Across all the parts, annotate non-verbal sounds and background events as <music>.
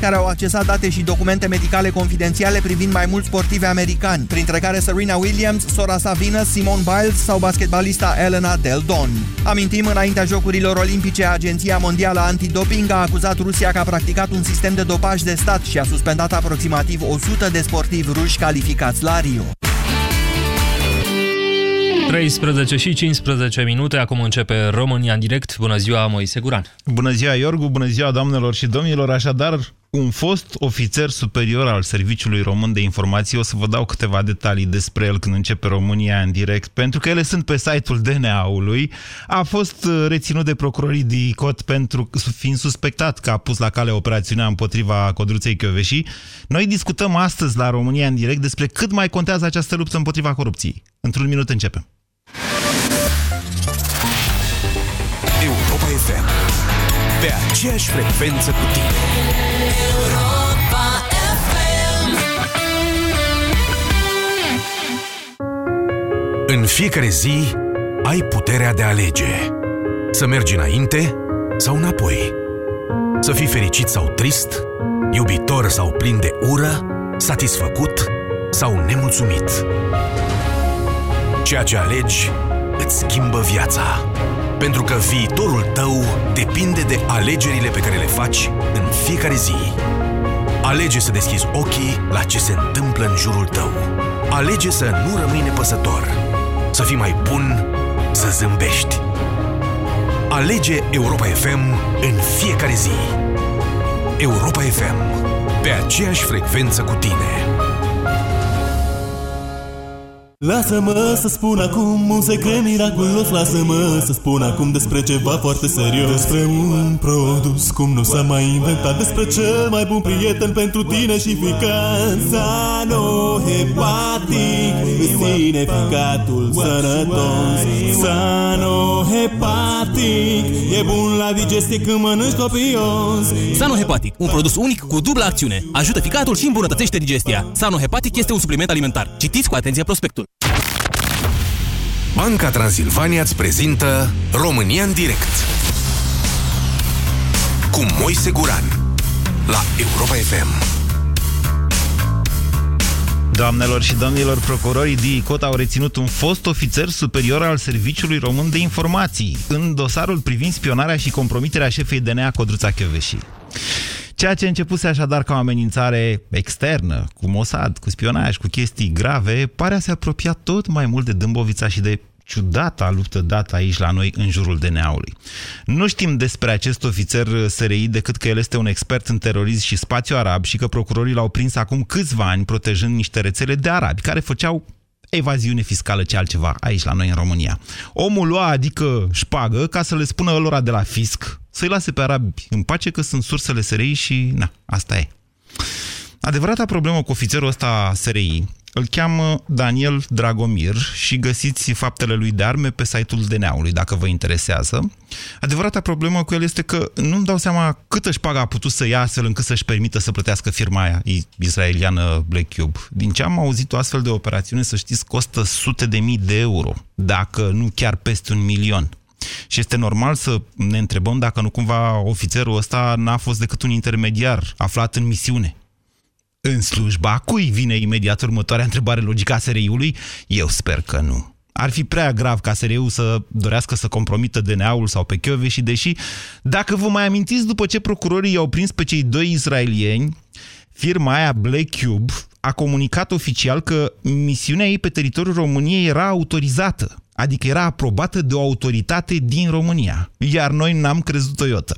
care au accesat date și documente medicale confidențiale privind mai mulți sportivi americani, printre care Serena Williams, sora sa Venus, Simone Biles sau basketbalista Elena Del Don. Amintim, înaintea Jocurilor Olimpice, Agenția Mondială Antidoping a acuzat Rusia că a practicat un sistem de dopaj de stat și a suspendat aproximativ 100 de sportivi ruși calificați la Rio. 13 și 15 minute, acum începe România în direct. Bună ziua, Moise Guran. Bună ziua, Iorgu, bună ziua, doamnelor și domnilor. Așadar, un fost ofițer superior al Serviciului Român de Informații, o să vă dau câteva detalii despre el când începe România în direct, pentru că ele sunt pe site-ul DNA-ului, a fost uh, reținut de procurorii DICOT pentru fiind suspectat că a pus la cale operațiunea împotriva Codruței Chioveși. Noi discutăm astăzi la România în direct despre cât mai contează această luptă împotriva corupției. Într-un minut începem. Europa FM. Pe aceeași frecvență cu tine. Europa FM. În fiecare zi ai puterea de a alege. Să mergi înainte sau înapoi. Să fii fericit sau trist, iubitor sau plin de ură, satisfăcut sau nemulțumit. Ceea ce alegi îți schimbă viața. Pentru că viitorul tău depinde de alegerile pe care le faci în fiecare zi. Alege să deschizi ochii la ce se întâmplă în jurul tău. Alege să nu rămâi nepăsător. Să fii mai bun, să zâmbești. Alege Europa FM în fiecare zi. Europa FM. Pe aceeași frecvență cu tine. Lasă-mă să spun acum un secret miraculos Lasă-mă să spun acum despre ceva foarte serios. Despre un produs cum nu s-a mai inventat Despre cel mai bun prieten pentru tine și ficat Sanohepatic Ține ficatul sănătos Sanohepatic. E bun la digestie când mănânci copios. Sanohepatic, un produs unic cu dublă acțiune. Ajută ficatul și îmbunătățește digestia. Sanohepatic este un supliment alimentar. Citiți cu atenție prospectul Banca Transilvania îți prezintă România în direct cu Moise Guran la Europa FM. Doamnelor și domnilor, procurorii DICOT au reținut un fost ofițer superior al Serviciului Român de Informații în dosarul privind spionarea și compromiterea șefei DNA Codruța Chioveși. Ceea ce începuse așadar ca o amenințare externă, cu Mossad, cu spionaj, cu chestii grave, pare a se apropia tot mai mult de Dâmbovița și de ciudata luptă dată aici la noi în jurul DNA-ului. Nu știm despre acest ofițer SRI decât că el este un expert în terorism și spațiu arab și că procurorii l-au prins acum câțiva ani protejând niște rețele de arabi care făceau evaziune fiscală ce altceva aici la noi în România. Omul lua, adică șpagă, ca să le spună lor de la fisc să-i lase pe arabi în pace că sunt sursele SRI și na, asta e. Adevărata problemă cu ofițerul ăsta SRI îl cheamă Daniel Dragomir și găsiți faptele lui de arme pe site-ul DNA-ului, dacă vă interesează. Adevărata problemă cu el este că nu-mi dau seama câtă șpagă a putut să ia astfel încât să-și permită să plătească firma aia israeliană Black Cube. Din ce am auzit, o astfel de operațiune, să știți, costă sute de mii de euro, dacă nu chiar peste un milion. Și este normal să ne întrebăm dacă nu cumva ofițerul ăsta n-a fost decât un intermediar aflat în misiune în slujba cui vine imediat următoarea întrebare logică a SRI-ului? Eu sper că nu. Ar fi prea grav ca SRI-ul să dorească să compromită DNA-ul sau pe Chiove și deși, dacă vă mai amintiți, după ce procurorii i-au prins pe cei doi israelieni, firma aia Black Cube a comunicat oficial că misiunea ei pe teritoriul României era autorizată, adică era aprobată de o autoritate din România, iar noi n-am crezut o iotă.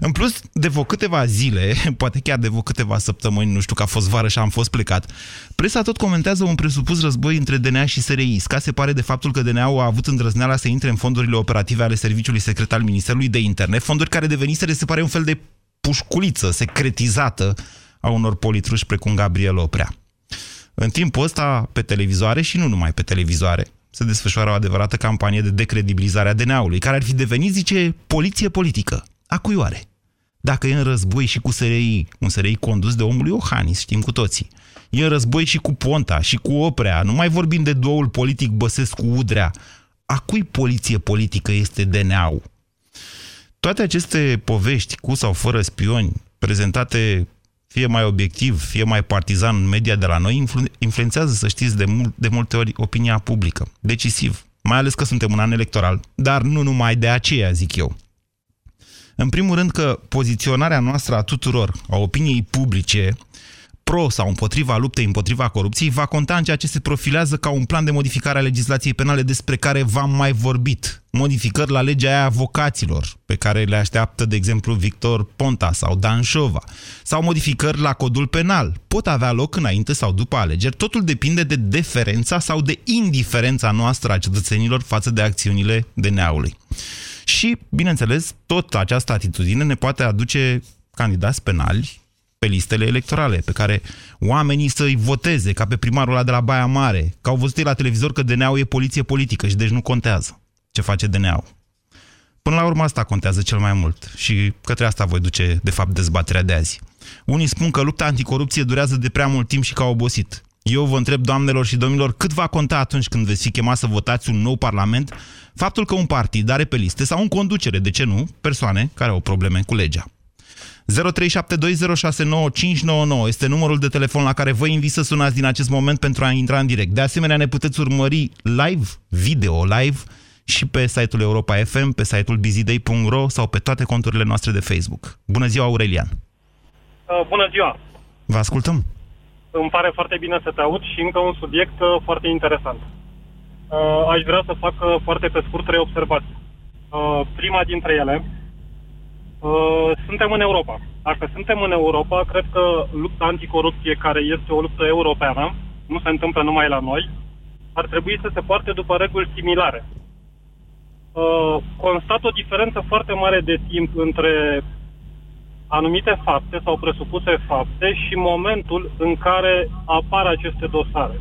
În plus, de vă câteva zile, <laughs> poate chiar de vă câteva săptămâni, nu știu că a fost vară și am fost plecat, presa tot comentează un presupus război între DNA și SRI. Ca se pare de faptul că DNA-ul a avut îndrăzneala să intre în fondurile operative ale Serviciului Secret al Ministerului de Internet, fonduri care deveniseră, se pare, un fel de pușculiță secretizată a unor politruși precum Gabriel Oprea. În timpul ăsta, pe televizoare și nu numai pe televizoare, se desfășoară o adevărată campanie de decredibilizare a DNA-ului, care ar fi devenit, zice, poliție politică. A cui oare? Dacă e în război și cu SRI, un SRI condus de omul Iohannis, știm cu toții. E în război și cu Ponta și cu Oprea. Nu mai vorbim de douăul politic Băsescu-Udrea. A cui poliție politică este DNA-ul? Toate aceste povești, cu sau fără spioni, prezentate fie mai obiectiv, fie mai partizan în media de la noi, influ- influențează, să știți, de, mul- de multe ori opinia publică. Decisiv. Mai ales că suntem în an electoral, dar nu numai de aceea, zic eu. În primul rând că poziționarea noastră a tuturor, a opiniei publice, pro sau împotriva luptei împotriva corupției, va conta în ceea ce se profilează ca un plan de modificare a legislației penale despre care v-am mai vorbit. Modificări la legea aia avocaților, pe care le așteaptă, de exemplu, Victor Ponta sau Dan Șova, sau modificări la codul penal. Pot avea loc înainte sau după alegeri. Totul depinde de deferența sau de indiferența noastră a cetățenilor față de acțiunile DNA-ului. Și, bineînțeles, tot această atitudine ne poate aduce candidați penali pe listele electorale, pe care oamenii să-i voteze, ca pe primarul ăla de la Baia Mare, că au văzut ei la televizor că DNA-ul e poliție politică și deci nu contează ce face DNA-ul. Până la urmă asta contează cel mai mult și către asta voi duce, de fapt, dezbaterea de azi. Unii spun că lupta anticorupție durează de prea mult timp și că au obosit. Eu vă întreb, doamnelor și domnilor, cât va conta atunci când veți fi chemat să votați un nou parlament faptul că un partid are pe liste sau în conducere, de ce nu, persoane care au probleme cu legea. 0372069599 este numărul de telefon la care vă invit să sunați din acest moment pentru a intra în direct. De asemenea, ne puteți urmări live, video live, și pe site-ul Europa FM, pe site-ul busyday.ro sau pe toate conturile noastre de Facebook. Bună ziua, Aurelian! Uh, bună ziua! Vă ascultăm! Îmi pare foarte bine să te aud și încă un subiect uh, foarte interesant. Uh, aș vrea să fac uh, foarte pe scurt trei observații. Uh, prima dintre ele, uh, suntem în Europa. Dacă suntem în Europa, cred că lupta anticorupție, care este o luptă europeană, nu se întâmplă numai la noi, ar trebui să se poarte după reguli similare. Uh, constat o diferență foarte mare de timp între anumite fapte sau presupuse fapte și momentul în care apar aceste dosare.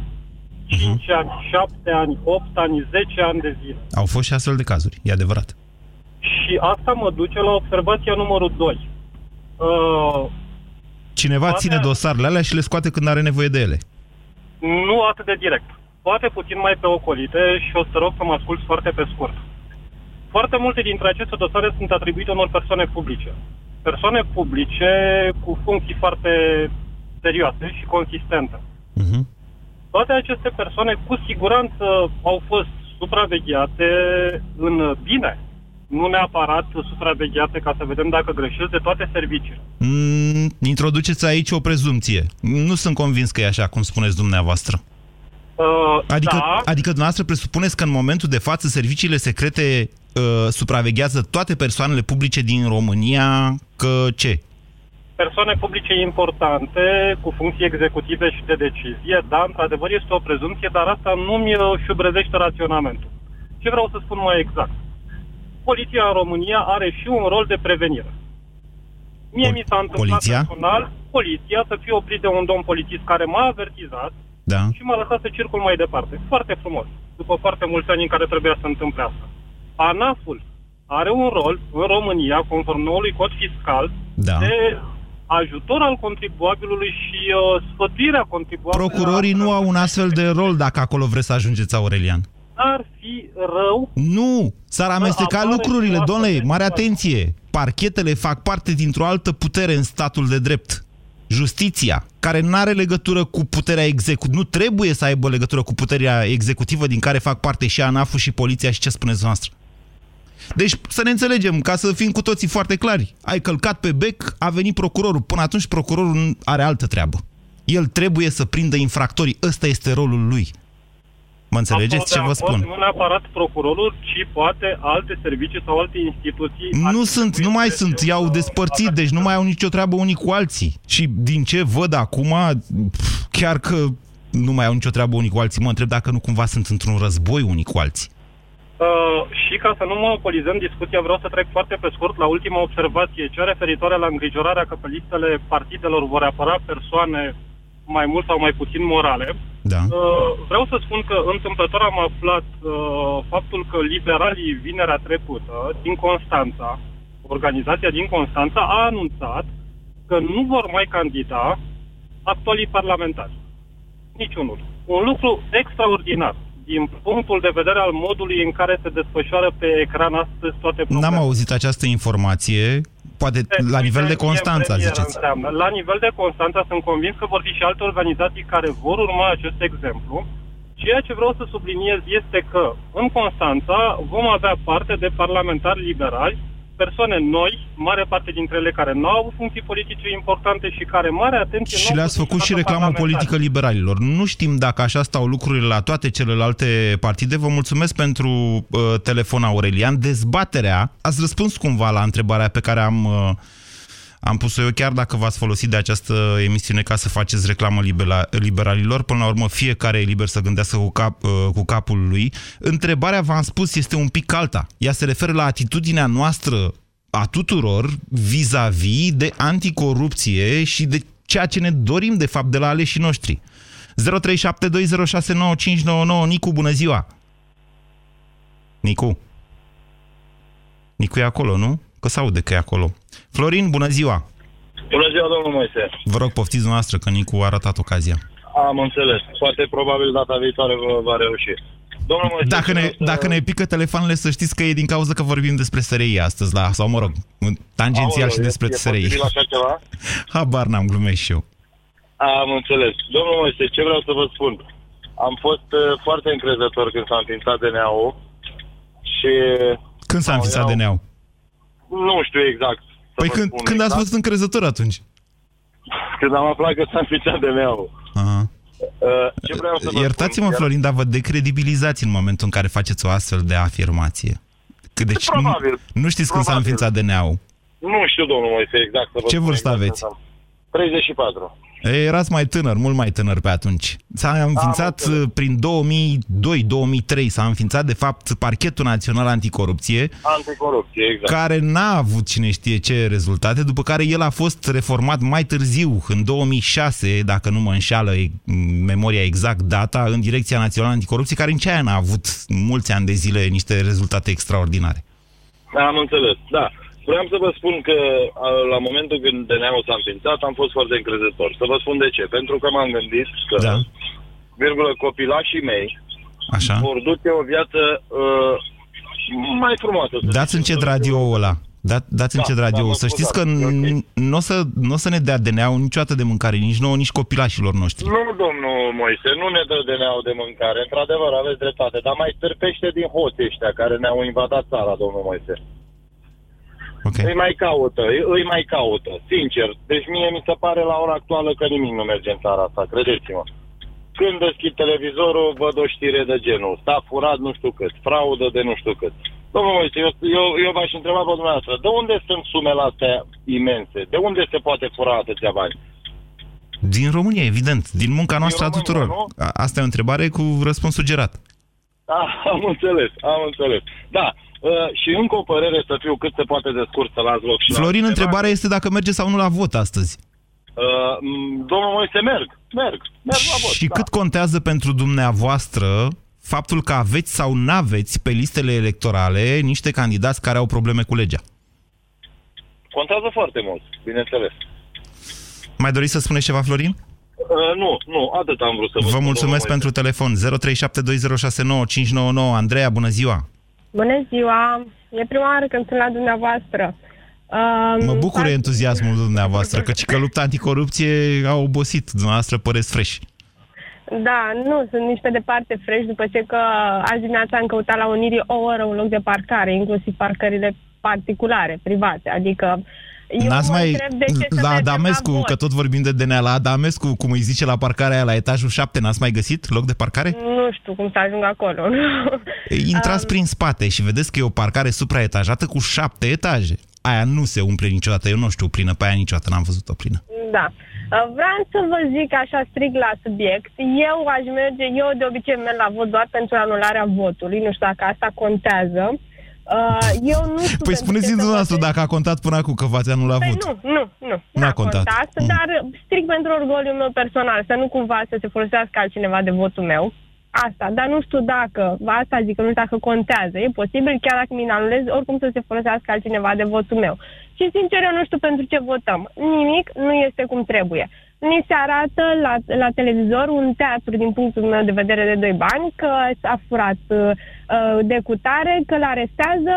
5 ani, 7 ani, 8 ani, 10 ani de zile. Au fost și astfel de cazuri, e adevărat. Și asta mă duce la observația numărul 2. Uh, Cineva Poate- ține dosarele alea și le scoate când are nevoie de ele. nu atât de direct. Poate puțin mai pe ocolite și o să te rog să mă asculți foarte pe scurt. Foarte multe dintre aceste dosare sunt atribuite unor persoane publice. Persoane publice cu funcții foarte serioase și consistente. Uh-huh. Toate aceste persoane cu siguranță au fost supravegheate în bine. Nu neapărat supravegheate ca să vedem dacă greșesc de toate serviciile. Mm, introduceți aici o prezumție. Nu sunt convins că e așa, cum spuneți dumneavoastră. Uh, Adică, da, adică dumneavoastră presupuneți că în momentul de față serviciile secrete uh, supraveghează toate persoanele publice din România, că ce? persoane publice importante cu funcții executive și de decizie, da, într-adevăr este o prezumție, dar asta nu-mi uh, șubrezește raționamentul. Ce vreau să spun mai exact? Poliția în România are și un rol de prevenire. Mie Pol- mi s-a întâmplat poliția? personal, poliția, să fie oprit de un domn polițist care m-a avertizat Da. și m-a lăsat să circul mai departe. Foarte frumos. După foarte mulți ani în care trebuia să întâmple asta. ANAF-ul are un rol în România, conform noului cod fiscal, Da. de ajutor al contribuabilului și uh, sfătuirea contribuabilului. Procurorii nu au un astfel de rol dacă acolo vreți să ajungeți, Aurelian. Ar fi rău Nu! S-ar amesteca apare lucrurile, și domnule, astfel de mare situații. atenție! Parchetele fac parte dintr-o altă putere în statul de drept. Justiția, care nu are legătură cu puterea executivă, nu trebuie să aibă legătură cu puterea executivă din care fac parte și ANAF-ul și poliția și ce spuneți noastră. Deci să ne înțelegem, ca să fim cu toții foarte clari. Ai călcat pe bec, a venit procurorul. Până atunci procurorul nu are altă treabă. El trebuie să prindă infractorii. Ăsta este rolul lui. Mă înțelegeți ce Absolut vă de acord, spun? Nu neapărat procurorul, ci poate alte servicii sau alte instituții. ar Nu trebui sunt, nu mai să- sunt, i-au despărțit, deci nu mai au nicio treabă unii cu alții. Și din ce văd acum, pf, chiar că nu mai au nicio treabă unii cu alții, mă întreb dacă nu cumva sunt într-un război unii cu alții. Uh, și ca să nu monopolizăm discuția, vreau să trec foarte pe scurt la ultima observație, cea referitoare la îngrijorarea că pe listele partidelor vor apăra persoane mai mult sau mai puțin morale. Da. Uh, vreau să spun că întâmplător am aflat uh, faptul că liberalii vinerea trecută din Constanța, organizația din Constanța, a anunțat că nu vor mai candida actualii parlamentari. Niciunul. Un lucru extraordinar din punctul de vedere al modului în care se desfășoară pe ecran astăzi toate problemele. N-am auzit această informație. poate la nivel de Constanța, E ziceți. Înseamnă. La nivel de Constanța sunt convins că vor fi și alte organizații care vor urma acest exemplu. Ceea ce vreau să subliniez este că în Constanța vom avea parte de parlamentari liberali, persoane noi, mare parte dintre ele care nu au avut funcții politice importante și care, mare atenție... Și nu au le-ați fost făcut și niciodată reclamă parlamentari. politică liberalilor. Nu știm dacă așa stau lucrurile la toate celelalte partide. Vă mulțumesc pentru uh, telefon, Aurelian. Dezbaterea, ați răspuns cumva la întrebarea pe care am, uh, am pus-o eu, chiar dacă v-ați folosit de această emisiune ca să faceți reclamă libera- liberalilor. Până la urmă, fiecare e liber să gândească cu, cap, uh, cu capul lui. Întrebarea, v-am spus, este un pic alta. Ea se referă la atitudinea noastră a tuturor vis-a-vis de anticorupție și de ceea ce ne dorim, de fapt, de la aleșii noștri. 0372069599 Nicu, bună ziua! Nicu. Nicu e acolo, nu? Că se aude că e acolo. Florin, bună ziua! Bună ziua, domnul Moise. Vă rog, poftiți noastră, că Nicu a ratat ocazia. Am înțeles. Poate probabil data viitoare vă va reuși. Domnul Moise, Dacă ne, vreau să- dacă ne pică telefoanele, să știți că e din cauza că vorbim despre SRI astăzi, la, sau mă rog, tangențial și Aoleu, despre e, SRI. E posibil așa ceva? <laughs> Habar n-am, glumesc și eu. Am înțeles. Domnul Moise, ce vreau să vă spun? Am fost uh, foarte încrezător când s-a înființat DNA-ul și Când s-a Au, înființat iau. DNA-ul? nu știu exact. Să Păi vă când, spun când ați exact. fost încrezător atunci? Când am aflat că s-a înființat DNA-ul. Aha. Uh, ce vreau să vă Iertați-mă, spun? Florin, dar vă decredibilizați în momentul în care faceți o astfel de afirmație. Că deci nu, Probabil. nu știți când s-a Probabil. înființat DNA-ul. Nu știu, domnul Moise, exact. Să vă Ce spun vârstă exact aveți? când am- 34. E, Erați mai tânăr, mult mai tânăr pe atunci. S-a înființat înțeles. uh, prin 2002-2003, s-a înființat de fapt Parchetul Național Anticorupție, Anticorupție, exact. care n-a avut cine știe ce rezultate, după care el a fost reformat mai târziu, în 2006, dacă nu mă înșală e- memoria exact data, în Direcția Națională Anticorupție, care nici aia n-a avut mulți ani de zile niște rezultate extraordinare. Am înțeles, da. Vreau să vă spun că a, la momentul când DNA-ul s-a înființat am fost foarte încrezător. Să vă spun de ce. Pentru că m-am gândit că, Da. virgulă, copilașii mei Așa? vor duce o viață uh, mai frumoasă. să Dați zicem. încet radioul ăla. Da, dați Da, încet da, radioul. mă Să știți că scuzați, e ok. nu o să, n-o să ne dea DNA-ul niciodată de mâncare, nici nouă, nici copilașilor noștri. Nu, domnul Moise, nu ne dă DNA-ul de mâncare. Într-adevăr, aveți dreptate. Dar mai stârpește din hoții ăștia care ne-au invadat țara, domnul Moise. Ok. Îi mai caută, îi, îi mai caută, sincer. Deci mie mi se pare la ora actuală că nimic nu merge în țara asta, credeți-mă. Când deschid televizorul, văd o știre de genul. S-a furat nu știu cât, fraudă de nu știu cât. Domnul Moise, eu, eu, eu v-aș întreba pe dumneavoastră, de unde sunt sumele astea imense? De unde se poate fura atâția bani? Din România, evident. Din munca noastră a România, tuturor. nu? A- Asta e o întrebare cu răspuns sugerat. Ah, am înțeles, am înțeles. Da, uh, și încă o părere să fiu cât se poate de scurt să las loc și la Florin, altceva. întrebarea este dacă merge sau nu la vot astăzi. Uh, m, domnul Moise, merg, merg, merg la vot. Și da. cât contează pentru dumneavoastră faptul că aveți sau n-aveți pe listele electorale niște candidați care au probleme cu legea? Contează foarte mult, bineînțeles. Mai doriți să spuneți ceva, Florin? Uh, nu, nu, atât am vrut să vă Vă spun, mulțumesc domnul pentru telefon. 0372069599. Andreea, bună ziua! Bună ziua! E prima oară când sunt la dumneavoastră. Um, Mă bucur fac- entuziasmul dumneavoastră, căci că lupta anticorupție a obosit. Dumneavoastră păreți fresh. Da, nu, sunt nici pe departe fresh după ce că azi dimineața am căutat la Unirii o oră un loc de parcare, inclusiv parcările particulare, private. Adică eu N-ați mă mai... întreb de ce să La mergem Adamescu, la vot. că tot vorbim de DNA, la Adamescu, cum îi zice la parcarea aia la etajul 7, n-ați mai găsit loc de parcare? Nu știu cum să ajung acolo. <laughs> Intrați Um, prin spate și vedeți că e o parcare supraetajată cu șapte etaje. Aia nu se umple niciodată. Eu nu știu plină pe aia niciodată, n-am văzut-o plină. Da. Uh, Vreau să vă zic așa strict la subiect. Eu aș merge, eu de obicei merg la vot doar pentru anularea votului. Nu știu dacă asta contează. Uh, Eu nu știu Păi pentru spuneți-mi ce să dumneavoastră votez. dacă a contat până acum că v-ați anulat Păi vot. nu, nu, nu. N-a contat. Mm. dar strict pentru orgoliul meu personal, să nu cumva să se folosească altcineva de votul meu. Asta, dar nu știu dacă, asta zic, că nu știu dacă contează. E posibil, chiar dacă mi anulez, oricum să se folosească altcineva de votul meu. Și sincer, eu nu știu pentru ce votăm. Nimic nu este cum trebuie. Ni se arată la, la televizor un teatru, din punctul meu de vedere, de doi bani, că s-a furat uh, uh, de cutare, că l arestează.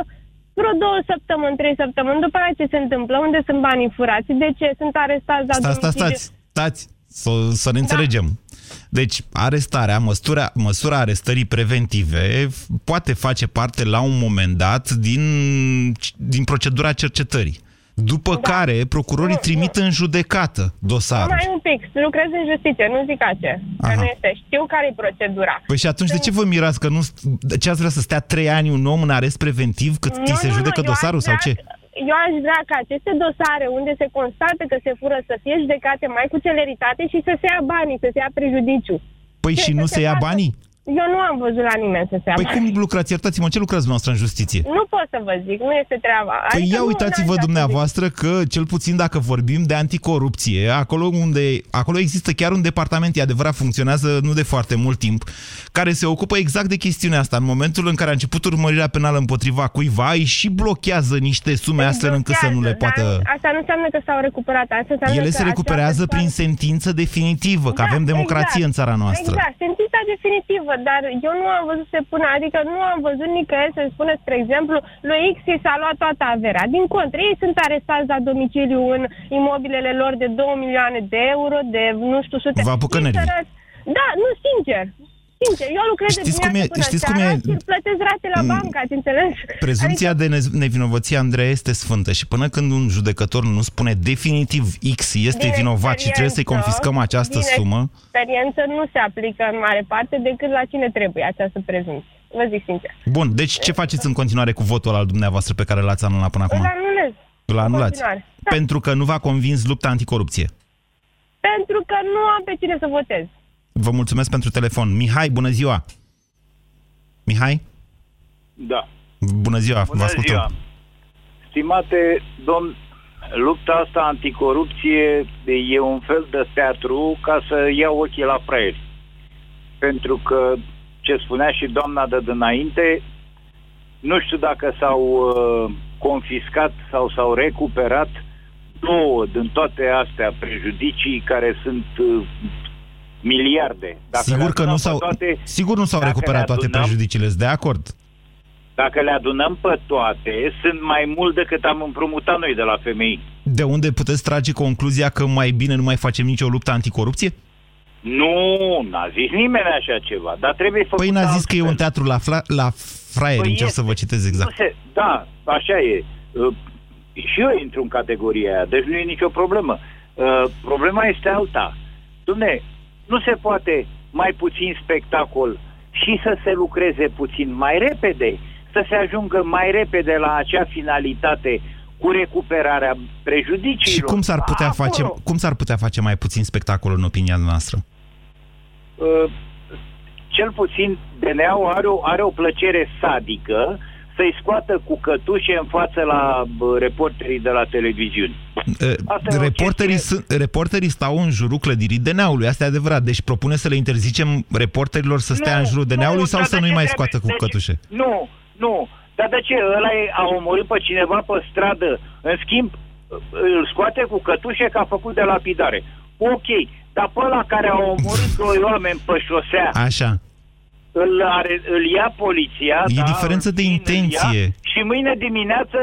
vreo două săptămâni, trei săptămâni, după aceea ce se întâmplă, unde sunt banii furați, de ce sunt arestați la Stați, stați, domiciliu? stați, stați, să, să ne înțelegem. Deci, arestarea, măsura, măsura arestării preventive f- poate face parte la un moment dat din, din procedura cercetării. După Da. care, procurorii Nu, trimit în judecată dosarul. Mai un pic, lucrez în justiție, nu zic ce. Că Aha. nu este. Știu care e procedura. Păi și atunci de ce vă mirați că nu... Ce ați vrea să stea trei ani un om în arest preventiv cât Nu, ți se nu, judecă nu, eu dosarul aș sau vrea ce? că- Eu aș vrea ca aceste dosare unde se constată că se fură să fie judecate mai cu celeritate și să se ia banii, să se ia prejudiciu. Păi Ce și să nu se se ia facă? banii? Eu nu am văzut la nimeni să se ia Păi banii. cum lucrați? Iertați-mă, ce lucrați noastră în justiție? Nu pot să vă zic, nu este treaba. Păi Adică ia nu- uitați-vă n-aș vrea să dumneavoastră că, cel puțin dacă vorbim de anticorupție, acolo unde acolo există chiar un departament, e adevărat, funcționează nu de foarte mult timp, care se ocupă exact de chestiunea asta. În momentul în care a început urmărirea penală împotriva cuiva, îi și blochează niște sume zic. astfel încât să nu le Blochează, poată... dar Asta nu înseamnă că s-au recuperat. Asta înseamnă Ele că se acea recuperează persoană- prin sentință definitivă, că Da, avem democrație exact. în țara noastră. Exact, sentința definitivă, dar eu nu am văzut să se pună, adică nu am văzut nicăieri să spune, spre exemplu, lui X i s-a luat toată averea. Din contră, ei sunt arestați la domiciliu în imobilele lor de 2 milioane de euro, de nu știu sute. Vă apucă Ei nervii. săraci- Da, nu, sincer. Sincer, eu lucrez de Știți cum dimineață e- până știți cum seara e- și îl plătesc rate la Mm. bancă, ați înțeles? Prezumția Adică- de ne- nevinovăție, Andreea, este sfântă și până când un judecător nu spune definitiv X este Din vinovat și trebuie să-i experiență, confiscăm această din sumă, experiență nu se aplică în mare parte decât la cine trebuie această prezumție. Vă zic sincer. Bun, deci ce faceți în continuare cu votul al dumneavoastră pe care l-ați anulat până acum? Îl anulez. Îl în anulați. continuare. Da. Pentru că nu v-a convins lupta anticorupție. Pentru că nu am pe cine să votez. Vă mulțumesc pentru telefon. Mihai, bună ziua! Mihai? Da. Bună ziua, vă Bună ascultăm. ziua. Stimate domn, lupta asta anticorupție e un fel de teatru ca să iau ochii la fraieri. Pentru că, ce spunea și doamna de dinainte, nu știu dacă s-au uh, confiscat sau s-au recuperat două din toate astea prejudicii care sunt uh, miliarde. Dacă le Sigur că adunăm nu pe s-au, toate, sigur nu s-au dacă recuperat le toate adunăm- prejudiciile, sunt de acord. Dacă le adunăm pe toate, sunt mai mult decât am împrumutat noi de la femei. De unde puteți trage concluzia că mai bine nu mai facem nicio luptă anticorupție? Nu, n-a zis nimeni așa ceva, dar trebuie făcut Păi n-a zis că e un altfel. teatru la, fla- la fraieri, Păi încerc este. să vă citez exact. Nu se, da, așa e. Uh, și eu intru în categoria aia, deci nu e nicio problemă. Uh, problema este alta. Dumne, nu se poate mai puțin spectacol și să se lucreze puțin mai repede, să se ajungă mai repede la acea finalitate cu recuperarea prejudiciilor. Și cum s-ar putea Acolo. face, cum s-ar putea face mai puțin spectacol în opinia noastră? uh, cel puțin DNA-ul are o, are o plăcere sadică să-i scoată cu cătușe în față la bă, reporterii de la televiziuni. Asta e o Reporterii, chestie- sunt, reporterii stau în jurul clădirii DNA-ului, asta e adevărat. Deci propune să le interzicem reporterilor să stea Nu, în jurul nu, DNA-ului sau dar să de nu-i ce mai trebuie- scoată cu de ce- cătușe? Nu, nu. Dar de ce? Ăla e, a omorât pe cineva pe stradă. În schimb, îl scoate cu cătușe că a făcut de lapidare. Ok, dar pe ăla care a omorât doi oameni pe șosea, Așa. Îl, are, îl ia poliția. E da, diferență îl de țin, îl intenție. Ia, și mâine dimineață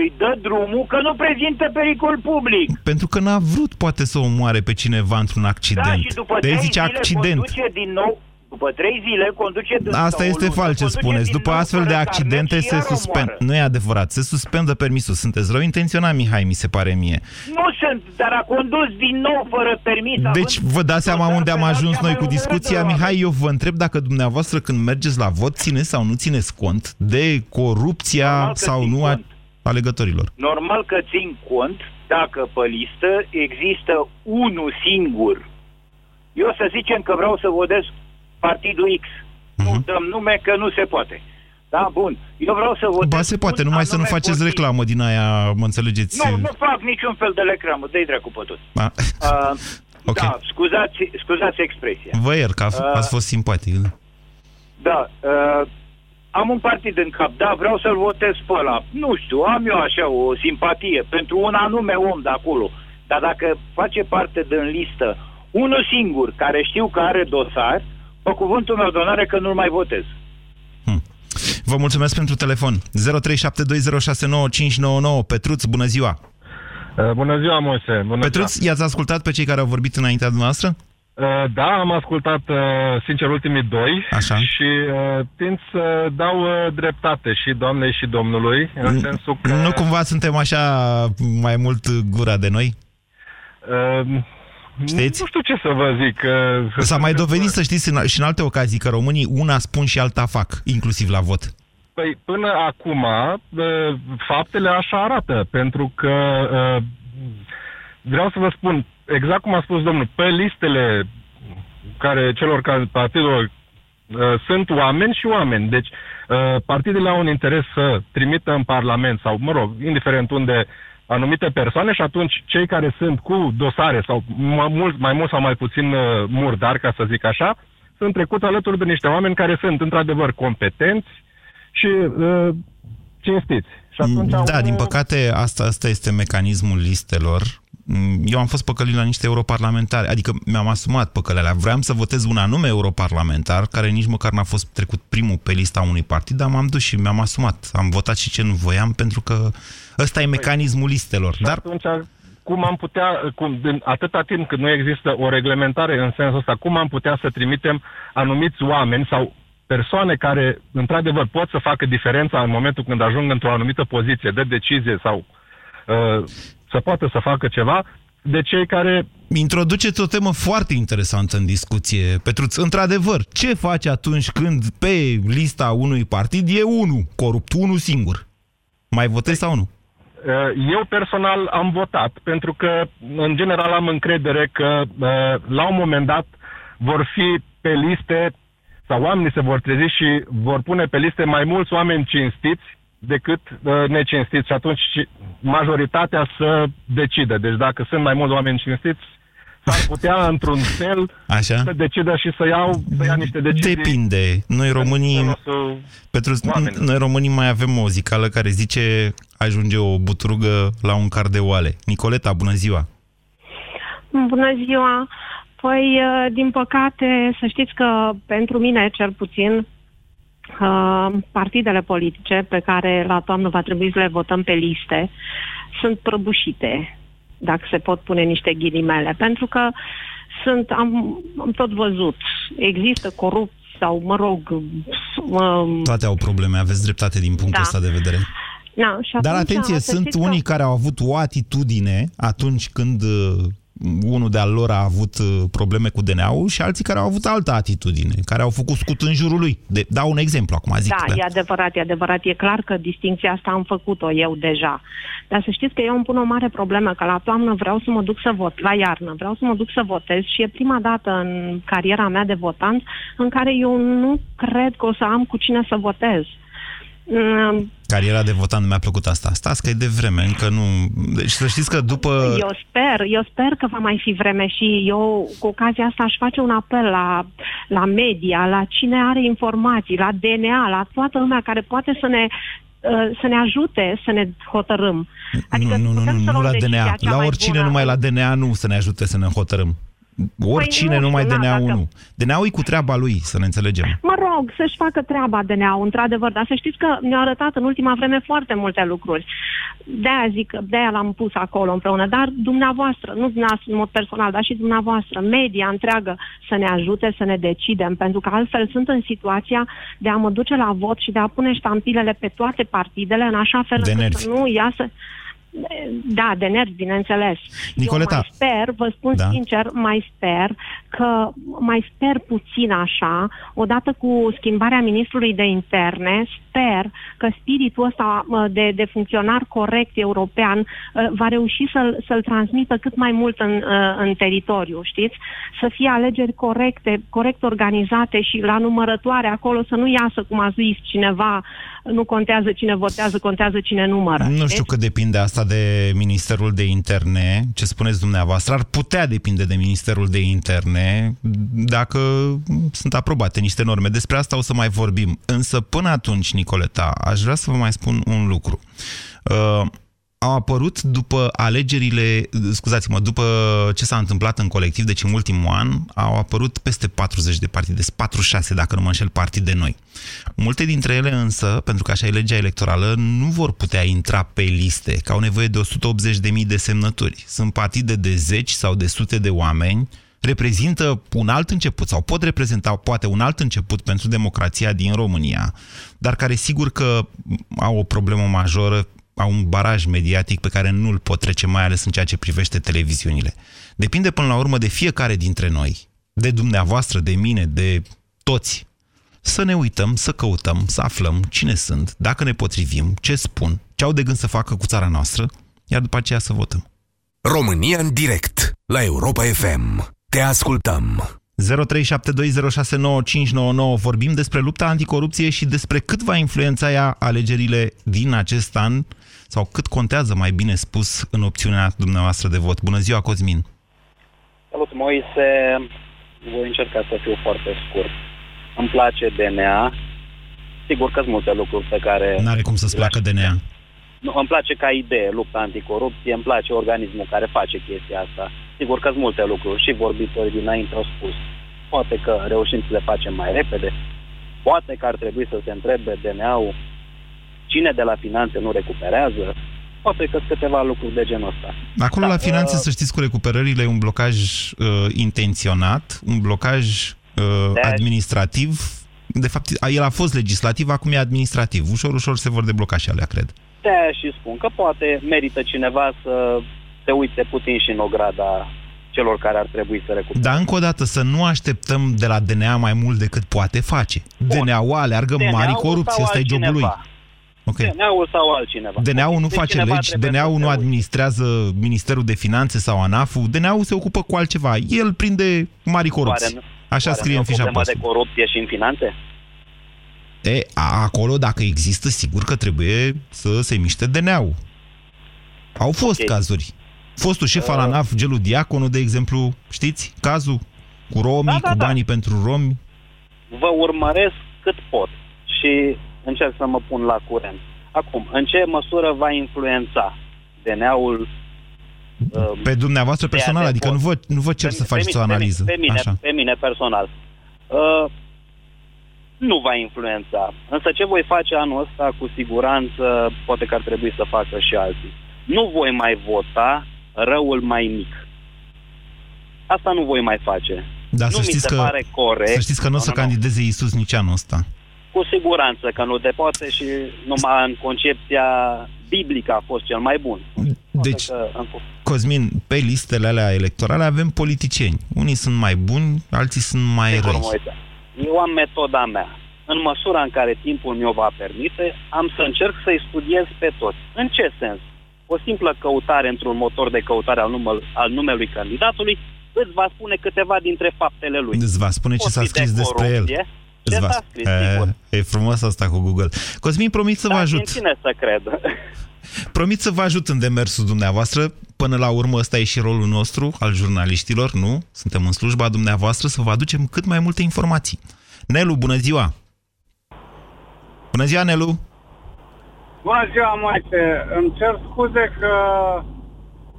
îi dă drumul că nu prezintă pericol public. Pentru că n-a vrut poate să omoare pe cineva într-un accident. Da, și după de trei zice zile accident. conduce din nou, după trei zile conduce din Asta sau o este lună, fals ce conduce spuneți. din După nou astfel de fără accidente carnet și se iar suspendă. omoară. Nu e adevărat. Se suspendă permisul. Sunteți rău intenționat, Mihai, mi se pare mie. Nu sunt, dar a condus din nou fără permis. Deci având vă dați seama dosar unde am penal ajuns cea noi mai cu urmărită discuția. de oameni. Mihai, eu vă întreb dacă dumneavoastră când mergeți la vot țineți sau nu țineți cont de corupția Normal că sau țin nu a cont. alegătorilor. Normal că țin cont dacă pe listă există unul singur. Eu să zicem că vreau să votez partidul X. Nu Mhm. dăm nume că nu se poate. Da, bun. Eu vreau să votez... Ba se poate, un numai să nu anume faceți partid. reclamă din aia, mă înțelegeți? Nu, nu fac niciun fel de reclamă, dă-i dracu pe tot. A, Uh, <laughs> Ok. Da, scuzați, scuzați expresia. Vă iert că a f- Uh, ați fost simpatic. Da, uh, am un partid în cap, da, vreau să-l votez pe ăla. Nu știu, am eu așa o simpatie pentru un anume om de acolo. Dar dacă face parte din listă unul singur care știu că are dosar, pe cuvântul meu de onoare că nu-l mai votez. Vă mulțumesc pentru telefon. 0372069599. Petruț, bună ziua! Uh, bună ziua, Moise! Bună Petruț, ziua. i-ați ascultat pe cei care au vorbit înaintea dumneavoastră? Uh, da, am ascultat, uh, sincer, ultimii doi Așa. și uh, tind să dau uh, dreptate și doamnei și domnului, în sensul că... Nu cumva suntem așa mai mult gura de noi? Uh, Știți? Nu știu ce să vă zic. Uh, S-a mai dovedit, să știți, în, și în alte ocazii, că românii una spun și alta fac, inclusiv la vot. Păi, până acum, uh, faptele așa arată, pentru că uh, vreau să vă spun, exact cum a spus domnul, pe listele care celor care partidelor uh, sunt oameni și oameni. Deci, uh, partidele au un interes să trimită în Parlament sau, mă rog, indiferent unde anumite persoane și atunci cei care sunt cu dosare sau mai mult, mai mult sau mai puțin uh, murdari, ca să zic așa, sunt trecuți alături de niște oameni care sunt într-adevăr competenți și uh, cinstiți. Și atunci au- Da, din păcate, asta, asta este mecanismul listelor. Mm, Eu am fost păcălit la niște europarlamentari, adică mi-am asumat păcălele alea. Vreau să votez un anume europarlamentar, care nici măcar n-a fost trecut primul pe lista unui partid, dar m-am dus și mi-am asumat. Am votat și ce nu voiam, pentru că ăsta e mecanismul listelor. Și Dar atunci, cum am putea, cum, din, atâta timp cât nu există o reglementare în sensul ăsta, cum am putea să trimitem anumiți oameni sau persoane care, într-adevăr, pot să facă diferența în momentul când ajung într-o anumită poziție de decizie sau uh, să poată să facă ceva, de cei care introduceți o temă foarte interesantă în discuție, Petruț. Într-adevăr, ce faci atunci când pe lista unui partid e unul corupt, unul singur? Mai votezi sau nu? Uh, Eu personal am votat pentru că, în general, am încredere că uh, la un moment dat vor fi pe liste sau oamenii se vor trezi și vor pune pe liste mai mulți oameni cinstiți decât uh, necinstiți și atunci și majoritatea să decide. Deci dacă sunt mai mulți oameni cinstiți, s-ar putea, <laughs> într-un fel, Așa? să decidă și să iau să ia niște decizii. Depinde. Noi românii, folosul Petruț, oamenilor. noi românii mai avem o zicală care zice ajunge o butrugă la un car de oale. Nicoleta, bună ziua! Bună ziua! Păi, uh, din păcate, să știți că pentru mine, cel puțin, uh, partidele politice pe care la toamnă va trebui să le votăm pe liste sunt prăbușite, dacă se pot pune niște ghilimele, pentru că sunt, am, am tot văzut, există corupți sau, mă rog, um, Toate au probleme, aveți dreptate din punctul Da. ăsta de vedere. na, și Dar atunci, atenție, să sunt știți că- unii care au avut o atitudine atunci când uh, unul de-al lor a avut uh, probleme cu DNA-ul și alții care au avut altă atitudine, care au făcut scut în jurul lui. De, dau un exemplu acum, zic. Da, e adevărat, e adevărat. E clar că distinția asta am făcut-o eu deja. Dar să știți că eu îmi pun o mare problemă, că la toamnă vreau să mă duc să vot, la iarnă vreau să mă duc să votez și e prima dată în cariera mea de votant în care eu nu cred că o să am cu cine să votez. Mm, Cariera de votant mi-a plăcut asta. Stați că e de vreme, încă nu... Deci să știți că după... Eu sper, eu sper că va mai fi vreme și eu cu ocazia asta aș face un apel la, la media, la cine are informații, la DNA, la toată lumea care poate să ne uh, să ne ajute să ne hotărâm. Adică nu, nu, nu, putem nu, să nu luăm la decizia DNA. cea La mai oricine, bună. numai la DNA nu să ne ajute să ne hotărâm. Oricine, nu numai știu, na, DNA-ul dacă- nu. DNA-ul e cu treaba lui, să ne înțelegem. Mă rog, să-și facă treaba DNA-ul, într-adevăr, dar să știți că mi-a arătat în ultima vreme foarte multe lucruri. De-aia zic, că de-aia l-am pus acolo împreună, dar dumneavoastră, nu dumneavoastră în mod personal, dar și dumneavoastră, media întreagă, să ne ajute să ne decidem, pentru că altfel sunt în situația de a mă duce la vot și de a pune ștampilele pe toate partidele, în așa fel De încât nervi. să nu iasă... Da, de nervi, bineînțeles. Nicoleta. Eu mai sper, vă spun Da. sincer, mai sper că mai sper puțin așa, odată cu schimbarea ministrului de interne, sper că spiritul ăsta mă, de, de funcționar corect european uh, va reuși să-l, să-l transmită cât mai mult în, uh, în teritoriu, știți? Să fie alegeri corecte, corect organizate și la numărătoare acolo să nu iasă, cum a zis cineva, nu contează cine votează, contează cine numără. Nu știți? știu cât depinde asta de Ministerul de Interne, ce spuneți dumneavoastră. Ar putea depinde de Ministerul de Interne dacă sunt aprobate niște norme. Despre asta o să mai vorbim. Însă până atunci, Nicoleta, aș vrea să vă mai spun un lucru. Uh, au apărut după alegerile, scuzați-mă, după ce s-a întâmplat în colectiv, deci în ultimul an, au apărut peste 40 de partide, 46 dacă nu mă înșel, partide noi. Multe dintre ele însă, pentru că așa e legea electorală, nu vor putea intra pe liste, că au nevoie de 180.000 de semnături. Sunt partide de zeci sau de sute de oameni, reprezintă un alt început sau pot reprezenta poate un alt început pentru democrația din România, dar care sigur că au o problemă majoră au un baraj mediatic pe care nu îl pot trece, mai ales în ceea ce privește televiziunile. Depinde până la urmă de fiecare dintre noi, de dumneavoastră, de mine, de toți, să ne uităm, să căutăm, să aflăm cine sunt, dacă ne potrivim, ce spun, ce au de gând să facă cu țara noastră, iar după aceea să votăm. România în direct, la Europa FM. Te ascultăm! 0372069599 vorbim despre lupta anticorupție și despre cât va influența ea alegerile din acest an sau cât contează, mai bine spus, în opțiunea dumneavoastră de vot. Bună ziua, Cosmin! Salut, Moise! Voi încerca să fiu foarte scurt. Îmi place DNA. Sigur că sunt multe lucruri pe care... N-are cum să-ți placă DNA. Nu, îmi place ca idee lupta anticorupție, îmi place organismul care face chestia asta. Sigur că sunt multe lucruri și vorbitorii dinainte au spus. Poate că reușim să le facem mai repede, poate că ar trebui să se întrebe DNA-ul cine de la finanțe nu recuperează, poate că câteva lucruri de genul ăsta. Acolo da, la finanțe, uh, să știți, cu recuperările e un blocaj uh, intenționat, un blocaj uh, De- administrativ. De fapt, el a fost legislativ, acum e administrativ. Ușor, ușor se vor debloca și alea, cred. de și spun că poate merită cineva să se uite puțin și în ograda celor care ar trebui să recupereze. Dar încă o dată, să nu așteptăm de la DNA mai mult decât poate face. DNA-ul aleargă DNA-ul mari sau corupție, ăsta e jobul lui. Altcineva. Ok. DNA-ul sau altcineva. DNA-ul nu Deci face cineva legi, trebuie DNA-ul să nu se uite. administrează Ministerul de Finanțe sau ANAF-ul, DNA-ul se ocupă cu altceva. El prinde mari corupții. Oare nu- Așa oare scrie nu în e o fișa problemă postului. de corupție și în finanțe? E, a- acolo, dacă există, sigur că trebuie să se miște DNA-ul. Au fost Ok. cazuri. Fostul șef al Uh. ANAF, Gelu Diaconu, de exemplu, știți cazul? Cu romii, Da, da, cu da. banii pentru romi. Vă urmăresc cât pot și încerc să mă pun la curent. Acum, în ce măsură va influența DNA-ul uh, Pe dumneavoastră de personal, adevăr? adică nu vă, nu vă cer Pe să mi- pe faceți o mine- pe analiză. Pe mine, Așa. pe mine personal. Uh, nu va influența. Însă ce voi face anul ăsta, cu siguranță, poate că ar trebui să facă și alții. Nu voi mai vota răul mai mic. Asta nu voi mai face. Da, nu să mi știți se că, pare corect. Să știți că nu o să candideze Iisus nici anul ăsta. Cu siguranță că nu de poate și numai în concepția biblică a fost cel mai bun. Deci, Că, în, Cosmin, pe listele alea electorale avem politicieni. Unii sunt mai buni, alții sunt mai Sigur, răi. Moise. Eu am metoda mea. În măsura în care timpul mi-o va permite, am să încerc să-i studiez pe toți. În ce sens? O simplă căutare într-un motor de căutare al, numel, al numelui candidatului îți va spune câteva dintre faptele lui. Îți va spune ce Pot s-a fi scris de despre el. Corupție, Ce Îți va... s-a scris, sigur. e, e frumos asta cu Google. Cosmin, promit să vă Dar ajut. din cine să cred? <laughs> Promit să vă ajut în demersul dumneavoastră. Până la urmă, ăsta e și rolul nostru, al jurnaliștilor, nu? Suntem în slujba dumneavoastră să vă aducem cât mai multe informații. Nelu, bună ziua! Bună ziua, Nelu! Bună ziua, Maite. Îmi cer scuze că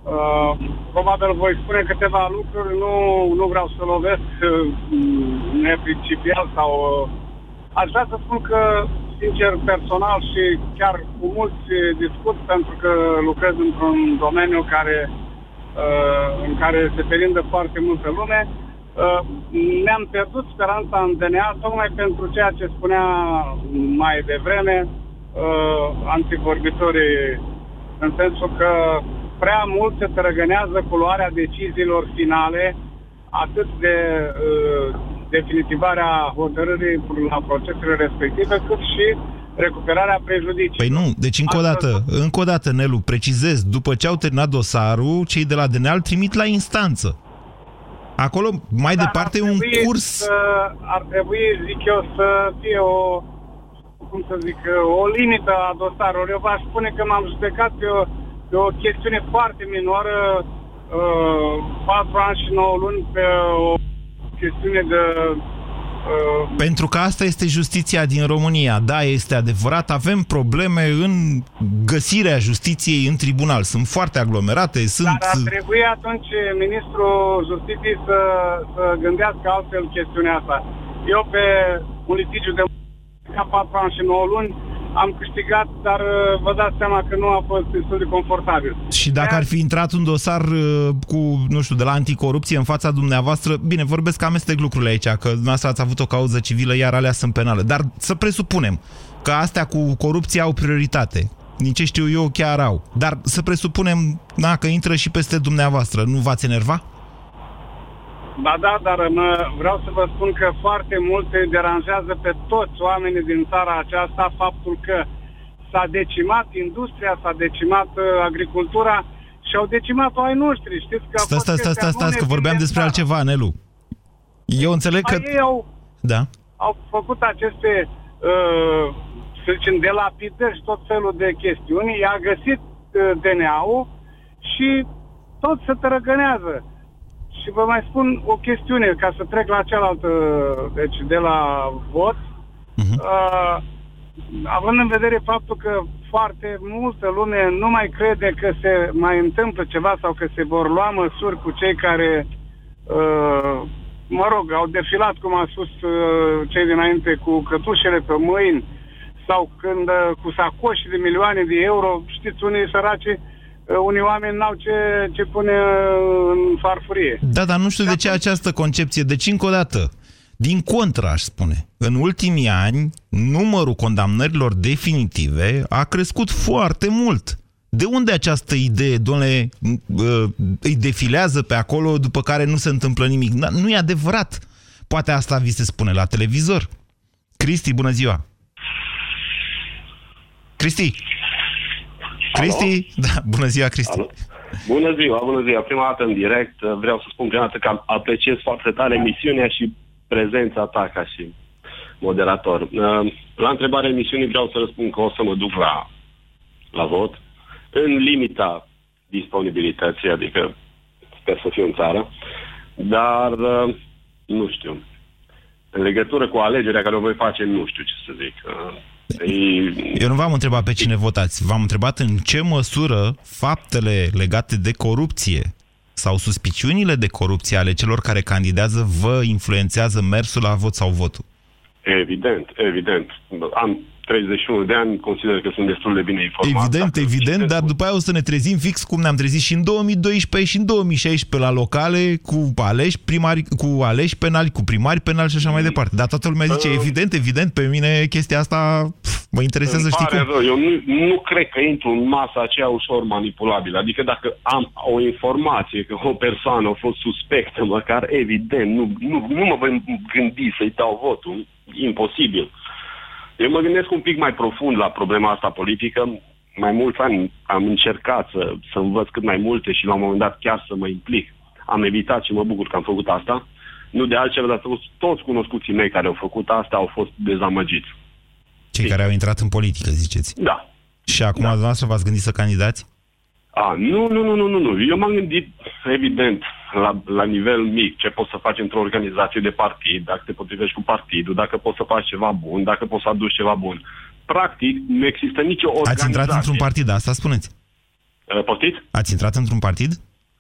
uh, probabil voi spune câteva lucruri. Nu, nu vreau să lovesc uh, neprincipial sau... Uh, aș vrea să spun că, sincer, personal și chiar cu mulți discut pentru că lucrez într-un domeniu care, uh, în care se perindă foarte multă lume. Uh, mi-am pierdut speranța în DNA tocmai pentru ceea ce spunea mai devreme uh, antivorbitorii, în sensul că prea mult se trăgânează culoarea deciziilor finale, atât de uh, definitivarea hotărârii la procesele respective, cât și recuperarea prejudiciilor. Păi nu, deci încă o dată, încă o dată, Nelu, precizez, după ce au terminat dosarul, cei de la DNA îl trimit la instanță. Acolo, mai Dar departe, e ar un trebui curs... Să, ar trebui, zic eu, să fie o, cum să zic, o limită a dosarului. Eu v-aș spune că m-am judecat pe o, pe o chestiune foarte minoră, uh, 4 ani și 9 luni, pe o chestiune de uh, Pentru că asta este justiția din România. Da, este adevărat, avem probleme în găsirea justiției în tribunal. Sunt foarte aglomerate, sunt... Dar ar trebui atunci ministrul justiției să, să gândească altfel chestiunea asta. Eu pe un litigiu de ca 4 ani și 9 luni am câștigat, dar uh, vă dați seama că nu a fost destul de confortabil. Și dacă ar fi intrat un dosar uh, cu, nu știu, de la anticorupție în fața dumneavoastră, bine, vorbesc că amestec lucrurile aici, că dumneavoastră ați avut o cauză civilă, iar alea sunt penale. Dar să presupunem că astea cu corupție au prioritate. Din ce știu eu, chiar au. Dar să presupunem, na, că intră și peste dumneavoastră. Nu v-ați enerva? Ba da, dar mă, vreau să vă spun că foarte mult îi deranjează pe toți oamenii din țara aceasta faptul că s-a decimat industria, s-a decimat uh, agricultura și au decimat-o ai noștri. Știți că a Stai, fost stai, stai, chestia stai, stai, nu că vorbeam ne despre vine altceva, Nelu. Eu înțeleg că... Păi Ei au, Da. au făcut aceste, uh, să zicem, delapidări și tot felul de chestiuni, i-a găsit uh, DNA-ul și tot se tărăgânează. Și vă mai spun o chestiune, ca să trec la cealaltă, deci de la vot, uh, având în vedere faptul că foarte multă lume nu mai crede că se mai întâmplă ceva sau că se vor lua măsuri cu cei care, uh, mă rog, au defilat, cum a spus uh, cei dinainte, cu cătușele pe mâini sau când uh, cu sacoși de milioane de euro, știți, unii săraci, uh, unii oameni n-au ce, ce pune uh, în farfurie. Da, dar nu știu de ce această concepție. Deci, încă o dată, din contră, aș spune, în ultimii ani, numărul condamnărilor definitive a crescut foarte mult. De unde această idee, domnule, uh, îi defilează pe acolo, după care nu se întâmplă nimic? Da, Nu e adevărat. Poate asta vi se spune la televizor. Cristi, bună ziua! Cristi! Cristi? Da, bună ziua, Cristi! Alo? Bună ziua, bună ziua. Prima dată în direct. Vreau să spun prima dată că apreciez foarte tare emisiunea și prezența ta ca și moderator. Uh, La întrebarea emisiunii vreau să răspund că o să mă duc la, la vot în limita disponibilității, adică sper să fiu în țară, dar uh, nu știu. În legătură cu alegerea care o voi face, nu știu ce să zic. Uh, e- Eu nu v-am întrebat pe cine votați, v-am întrebat în ce măsură faptele legate de corupție sau suspiciunile de corupție ale celor care candidează vă influențează mersul la vot sau votul. Evident, evident. Am 31 de ani, consider că sunt destul de bine informat. Evident, evident, dar după aia o să ne trezim fix cum ne-am trezit și în 2012 și în 2016 la locale cu aleși primari, cu aleși penali, cu primari penali și așa mai departe. Dar toată lumea zice, Uh. evident, evident, pe mine chestia asta pf, mă interesează, Îmi știi pare cum? rău. Eu nu, nu cred că intru în masa aceea ușor manipulabilă. Adică dacă am o informație că o persoană a fost suspectă, măcar evident, nu, nu, nu mă voi gândi să-i dau votul. Imposibil. Eu mă gândesc un pic mai profund la problema asta politică. Mai mulți ani am încercat să, să învăț cât mai multe și la un moment dat chiar să mă implic. Am evitat și mă bucur că am făcut asta. Nu de altceva, dar toți, toți cunoscuții mei care au făcut asta au fost dezamăgiți. Cei care au intrat în politică, ziceți. Da. Și acum da. dumneavoastră v-ați gândit să candidați? A, nu, nu, nu, nu, nu, nu. Eu m-am gândit, evident, la, la nivel mic, ce poți să faci într-o organizație de partid, dacă te potrivești cu partidul, dacă poți să faci ceva bun, dacă poți să aduci ceva bun. Practic, nu există nicio organizație. Ați intrat într-un partid, asta spuneți. Uh, Poftiți? Ați intrat într-un partid?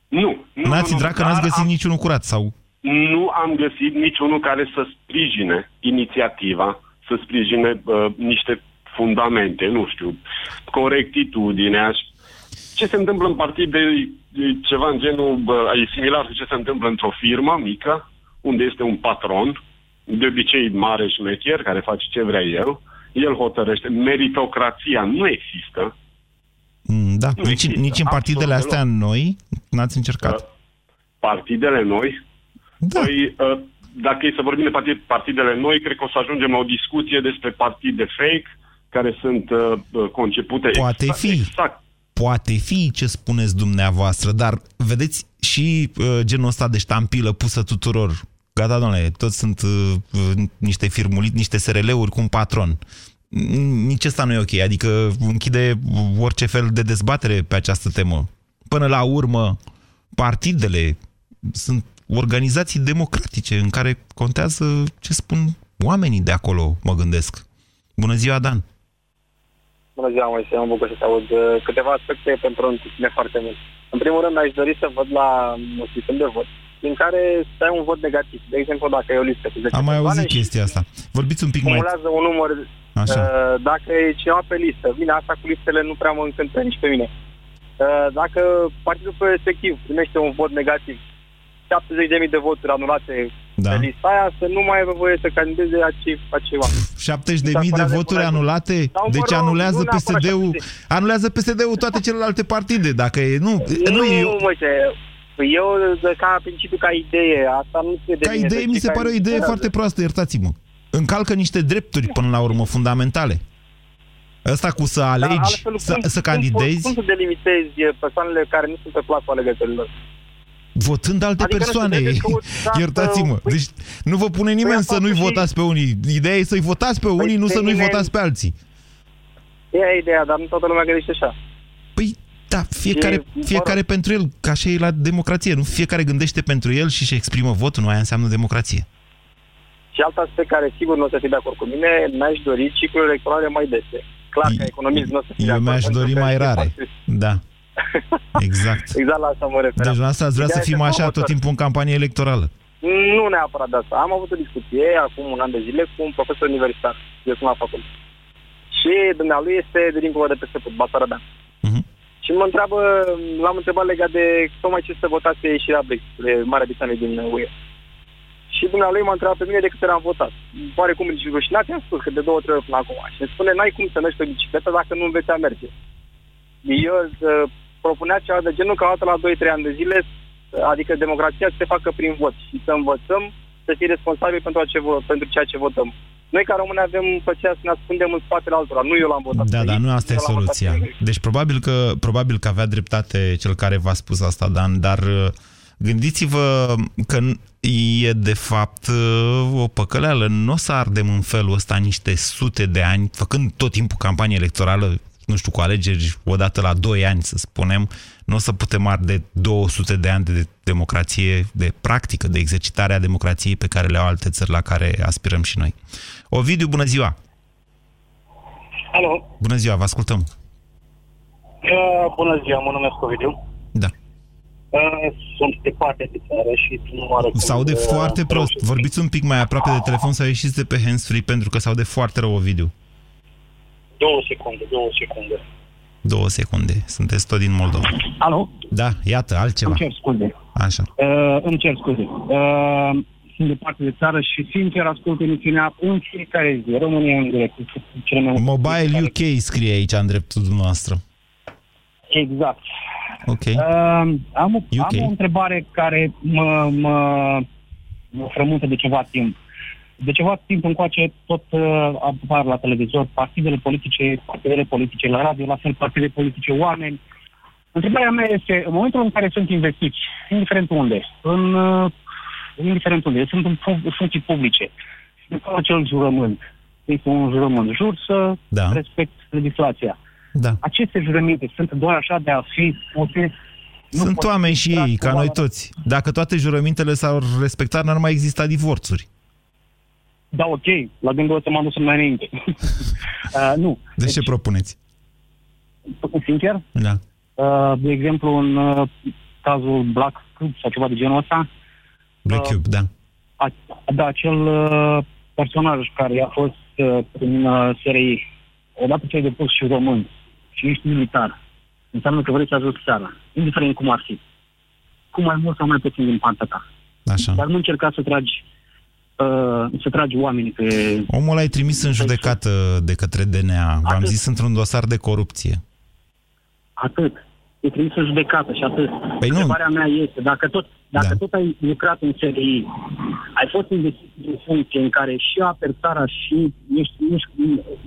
Nu. nu N-ați nu, intrat nu, că n-ați dar găsit am, niciunul curat sau... Nu am găsit niciunul care să sprijine inițiativa, să sprijine uh, niște fundamente, nu știu, corectitudinea. și- Ce se întâmplă în partid de, de ceva în genul, bă, e similar cu ce se întâmplă într-o firmă mică, unde este un patron, de obicei mare șmecher, care face ce vrea el, el hotărăște. Meritocrația nu există. Mm, Da, Nu nici, există, nici în partidele absolut astea noi n-ați încercat. partidele noi. Da. Păi, uh, dacă e să vorbim de partid, partidele noi, cred că o să ajungem la o discuție despre partide fake care sunt uh, uh, concepute Poate exact, fi. exact. Poate fi ce spuneți dumneavoastră, dar vedeți și uh, genul ăsta de ștampilă pusă tuturor. Gata, domnule, toți sunt uh, uh, niște firmuli, niște SRL-uri cu un patron. N- Nici ăsta nu e ok, adică închide orice fel de dezbatere pe această temă. Până la urmă, partidele sunt organizații democratice în care contează ce spun oamenii de acolo, mă gândesc. Bună ziua, Dan! Bună ziua, Moise, mă bucur să te aud. Uh, Câteva aspecte pentru un tine foarte mult. În primul rând, aș dori să văd la un sistem de vot din care să ai un vot negativ. De exemplu, dacă e o listă cu 10 Am mai persoane auzit și chestia asta. Vorbiți un pic mai... acumulează un număr... Așa. Uh, dacă e cineva pe listă, bine, asta cu listele nu prea mă încântă nici pe mine. Uh, dacă partidul respectiv primește un vot negativ, 70.000 de voturi anulate Da. pe lista aia, să nu mai aibă voie să candideze acei, acei oameni. 70 de mii de voturi anulate? Sau, mă Deci rog, anulează nu neapărat PSD-ul 70. anulează PSD-ul toate celelalte partide. Dacă e... Nu, Nu, nu e... nu Moise, eu, de- ca principiu, ca idee, asta nu se de Ca mine, idee să mi știi, se ca pare o idee interesează. foarte proastă, iertați-mă. Încalcă niște drepturi până la urmă fundamentale. Ăsta cu să Dar alegi, altfel, să, cum- să cum, candidezi, Cum, cum să delimitezi persoanele care nu sunt pe placul alegătorilor? Votând alte Adică nu știu, persoane. trebuie căutat, <laughs> Iertați-mă. păi- Deci nu vă pune nimeni să nu-i votați pe unii. Ideea e să-i votați pe unii, nu pe să nu-i nimeni- votați pe alții. E ideea, dar nu toată lumea gândește așa. Da, fiecare, E, mă fiecare pentru el, ca așa e la democrație. Nu fiecare gândește pentru el și își exprimă votul, nu aia înseamnă democrație. Și alt aspect care sigur nu o să fii de acord cu mine, n-aș dori ciclurile electorale mai dese. Clar că economist nu o să fii de Eu acord. mi-aș pentru dori că mai este rare. foarte- Da. <laughs> Exact. Exact la asta mă Deci referam. dumneavoastră ați vrea să Ideea fim este așa tot următoarea. timpul în campanie electorală. Nu neapărat de asta. Am avut o discuție acum un an de zile cu un profesor universitar. Eu sunt la facultate. Și dumnealui este de dincolo de peste tot, Basarabean. Mhm. Și mă întreabă, l-am întrebat legat de tocmai ce să votați pe ieșirea Brexit, de Marea Britanie din UE. Și dumnealui m-a întrebat pe mine de câte ori am votat. Pare cum nici rușinat, i-am spus că de două, trei ori până acum. Și îmi spune, n-ai cum să mergi pe bicicletă dacă nu înveți a merge. Eu uh, propunea ceva de genul că o dată la 2-3 ani de zile, uh, adică democrația să se facă prin vot și să învățăm să fim responsabili pentru, ce, vo- pentru ceea ce votăm. Noi ca români avem plăcerea să ne ascundem în spatele altora. Nu eu l-am votat. Da, pe dar X, nu asta e eu l-am votat soluția. pe Y. Deci probabil că, probabil că avea dreptate cel care v-a spus asta, Dan, dar uh, gândiți-vă că n- e de fapt uh, o păcăleală. Nu o să ardem în felul ăsta niște sute de ani, făcând tot timpul campanie electorală, nu știu, cu alegeri odată la 2 ani, să spunem, nu o să putem arde 200 de ani de democrație, de practică, de exercitare a democrației pe care le au alte țări la care aspirăm și noi. Ovidiu, bună ziua! Alo, Bună ziua, vă ascultăm! uh, bună ziua, mă numesc Ovidiu. Da. Uh, sunt departe de țară și nu are cum S aude să- foarte prost. Vorbiți un pic mai aproape de telefon sau ieșiți de pe hands-free pentru că s-aude foarte rău Ovidiu. Două secunde, două secunde. Două secunde. Sunteți tot din Moldova. Alo? Da, iată, altceva. Îmi cer scuze. Așa. Uh, îmi cer scuze. Uh, sunt departe de țară și sincer ascult emisiunea în fiecare zi. România în direct. Este cele mai Mobile UK scrie aici în dreptul dumneavoastră. Exact. Ok. Uh, am, o, UK. am o întrebare care mă, mă, mă frământă de ceva timp. De ceva timp încoace tot uh, apar la televizor partidele politice, partidele politice la radio, la fel partide politice, oameni. Întrebarea mea este, în momentul în care sunt investiți, indiferent unde, în, uh, indiferent unde, sunt în fu- funcții publice, și după acel jurământ, este un jurământ, jur să Da. respect legislația. Da. Aceste jurăminte sunt doar așa de a fi spuse Sunt oameni și ei, ca noi toți. Dacă toate jurămintele s-au respectat, n-ar mai exista divorțuri. Da, ok, la gândul ăsta m-am dus mai înainte. <laughs> uh, nu. Deci ce propuneți? Sincer, Da. uh, de exemplu, în uh, cazul Black Cube sau ceva de genul ăsta, Black Cube, da. a, da, acel uh, personaj care a fost uh, prin uh, SRI, odată ce ai depus și român și ești militar, înseamnă că vrei să ajungi țara, indiferent cum ar fi. Cum mai mult sau mai puțin din partea ta. Așa. Dar nu încerca să tragi uh, să tragi oamenii pe... Omul ai trimis în judecată de către DNA. V-am Atât. zis într-un dosar de corupție. Atât. E trimis în judecată și atât. Păi nu. Întrebarea mea este, dacă tot, dacă Da. tot ai lucrat în SRI, ai fost investit în funcție în care și aperi țara și ești, ești,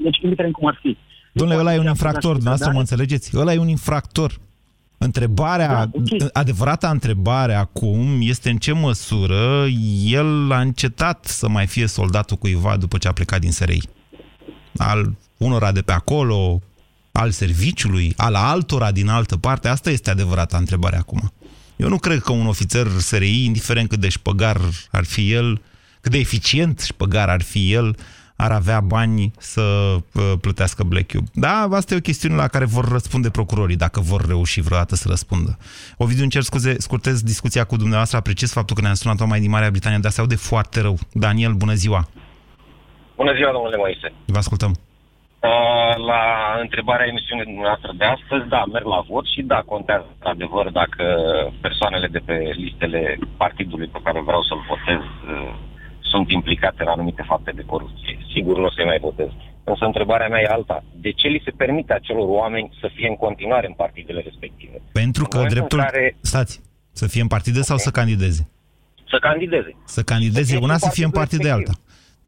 deci indiferent cum ar fi. Domnule, ăla e un infractor, Dar- dumneavoastră mă înțelegeți? Ăla e un infractor. Întrebarea, Da, ok. adevărata întrebare acum este în ce măsură el a încetat să mai fie soldatul cuiva după ce a plecat din SRI. Al unora de pe acolo, al serviciului, al altora din altă parte, asta este adevărata întrebare acum. Eu nu cred că un ofițer SRI, indiferent cât de șpăgar ar fi el, cât de eficient șpăgar ar fi el, ar avea bani să uh, plătească Black Cube. Da, asta e o chestiune la care vor răspunde procurorii, dacă vor reuși vreodată să răspundă. Ovidiu, încerc scuze, scurtez discuția cu dumneavoastră, apreciez faptul că ne-am sunat mai din Marea Britanie, dar se aude foarte rău. Daniel, bună ziua! Bună ziua, domnule Moise! Vă ascultăm! Uh, la întrebarea emisiunii dumneavoastră de astăzi, da, merg la vot și da, contează adevăr dacă persoanele de pe listele partidului pe care vreau să-l votez uh, sunt implicate în anumite fapte de corupție. Sigur nu o să-i mai votez. Însă întrebarea mea e alta. De ce li se permite acelor oameni să fie în continuare în partidele respective? Pentru că În momentul dreptul... în care Stați, să fie în partide sau să candideze? să candideze. Să candideze una, să fie în partide alta. Să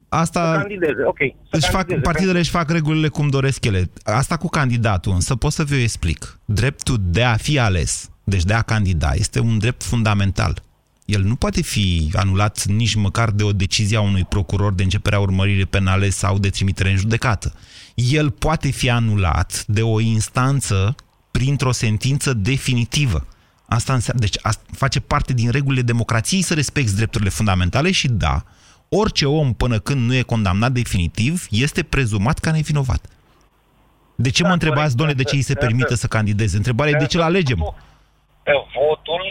Asta candideze, ok. Să își fac, candideze. partidele își fac regulile cum doresc ele. Asta cu candidatul, însă pot să vi explic. Dreptul de a fi ales, deci de a candida, este un drept fundamental. El nu poate fi anulat nici măcar de o decizie a unui procuror de începerea urmăririi penale sau de trimitere în judecată. El poate fi anulat de o instanță printr-o sentință definitivă. Asta înseamnă, deci asta face parte din regulile democrației să respecti drepturile fundamentale și da, orice om până când nu e condamnat definitiv este prezumat ca nevinovat. De ce mă întrebați, doamne, de ce îi se permite să candideze? Întrebarea e de ce-l alegem? Votul,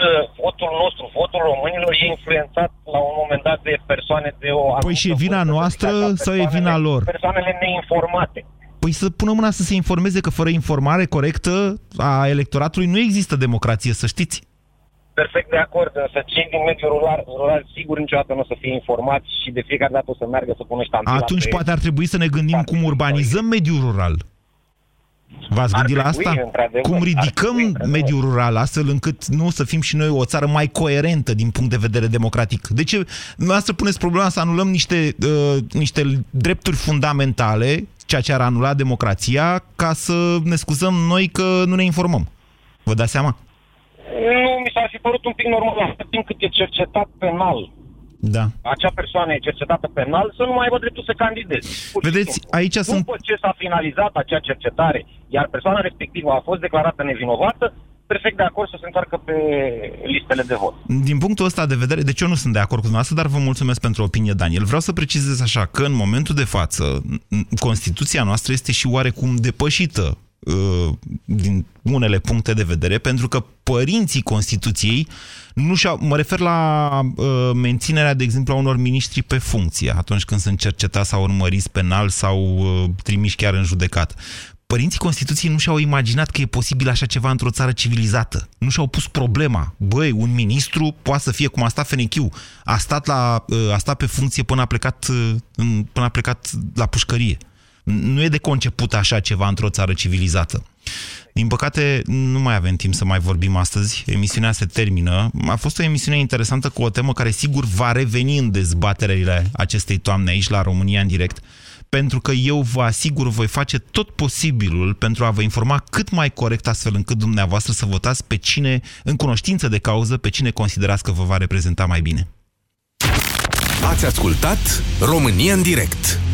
votul nostru, votul românilor e influențat la un moment dat de persoane de o... Păi și e vina noastră sau e vina lor? Persoanele neinformate. Păi să pună mâna să se informeze că fără informare corectă a electoratului nu există democrație, să știți. Perfect de acord, însă cei din mediul rural, rural sigur niciodată nu o să fie informați și de fiecare dată o să meargă să pună ștampila Atunci pe- poate ar trebui să ne gândim cum urbanizăm mediul rural. V-ați Ar gândit la trebui, asta? într-adevăr, Cum ar ridicăm trebui, într-adevăr. mediul rural astfel încât nu să fim și noi o țară mai coerentă din punct de vedere democratic? De ce dumneavoastră puneți problema să anulăm niște, uh, niște drepturi fundamentale, ceea ce ar anula democrația, ca să ne scuzăm noi că nu ne informăm? Vă dați seama? Nu, mi s-ar fi părut un pic normal, atât timp cât e cercetat penal. Da. Acea persoană e cercetată penal să nu mai aibă dreptul să candideze. Pur și Vedeți, simplu. aici sunt- După ce s-a finalizat acea cercetare, iar persoana respectivă a fost declarată nevinovată, perfect de acord să se întoarcă pe listele de vot. Din punctul ăsta de vedere, deci eu nu sunt de acord cu dumneavoastră, dar vă mulțumesc pentru opinie, Daniel. Vreau să precizez așa că în momentul de față, n- Constituția noastră este și oarecum depășită uh, din unele puncte de vedere, pentru că părinții Constituției nu și-au, mă refer la uh, menținerea, de exemplu, a unor miniștri pe funcție, atunci când sunt cercetați sau urmăriți penal sau uh, trimiși chiar în judecată. Părinții Constituției nu și-au imaginat că e posibil așa ceva într-o țară civilizată. Nu și-au pus problema. Băi, un ministru poate să fie cum a stat Fenechiu. A stat, la, uh, a stat pe funcție până a plecat, uh, în- până a plecat la pușcărie. Nu e de conceput așa ceva într-o țară civilizată. Din păcate, nu mai avem timp să mai vorbim astăzi. Emisiunea se termină. A fost o emisiune interesantă cu o temă care sigur va reveni în dezbaterile acestei toamne aici la România în direct, pentru că eu vă asigur voi face tot posibilul pentru a vă informa cât mai corect astfel încât dumneavoastră să votați pe cine, în cunoștință de cauză, pe cine considerați că vă va reprezenta mai bine. Ați ascultat România în direct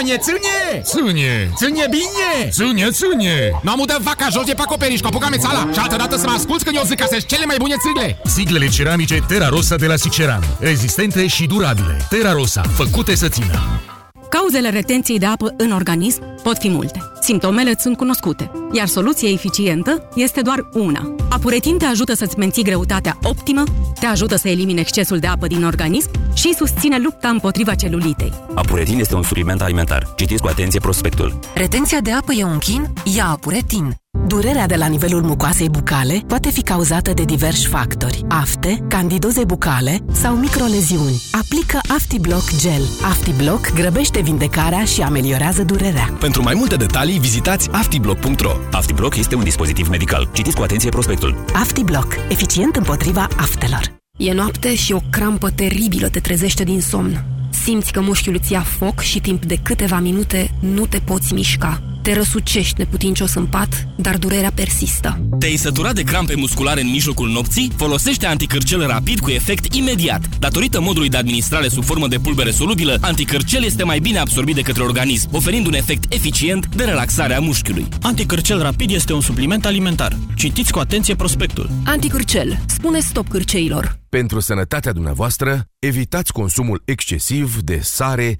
No cum Ionie, țânie! Țânie, țânie bine! Țânie, țânie! Nu am udat vaca jos de pe acoperiș, copuca țala și altă dată să mă asculți când eu zic că sunt cele mai bune țigle! Siglele ceramice Terra Rosa de la Siceran. Rezistente și durabile. Terra Rosa, făcute să țină. Cauzele retenției de apă în organism pot fi multe. Simptomele sunt cunoscute, iar soluția eficientă este doar una. Apuretin te ajută să-ți menții greutatea optimă, te ajută să elimine excesul de apă din organism și susține lupta împotriva celulitei. Apuretin este un supliment alimentar. Citiți cu atenție prospectul. Retenția de apă e un chin? Ia apuretin. Durerea de la nivelul mucoasei bucale poate fi cauzată de diversi factori. Afte, candidoze bucale sau microleziuni. Aplică AftiBlock Gel. AftiBlock grăbește vindecarea și ameliorează durerea. Pentru mai multe detalii, vizitați aftiblock.ro. Aftiblock este un dispozitiv medical. Citiți cu atenție prospectul. AftiBlock. Eficient împotriva aftelor. E noapte și o crampă teribilă te trezește din somn. Simți că mușchiul îți ia foc și timp de câteva minute nu te poți mișca. Te răsucești neputincios în pat, dar durerea persistă. Te-ai săturat de crampe musculare în mijlocul nopții? Folosește anticârcel rapid cu efect imediat. Datorită modului de administrare sub formă de pulbere solubilă, anticârcel este mai bine absorbit de către organism, oferind un efect eficient de relaxare a mușchiului. Anticârcel rapid este un supliment alimentar. Citiți cu atenție prospectul. Anticârcel. Spune stop cârceilor. Pentru sănătatea dumneavoastră, evitați consumul excesiv de sare,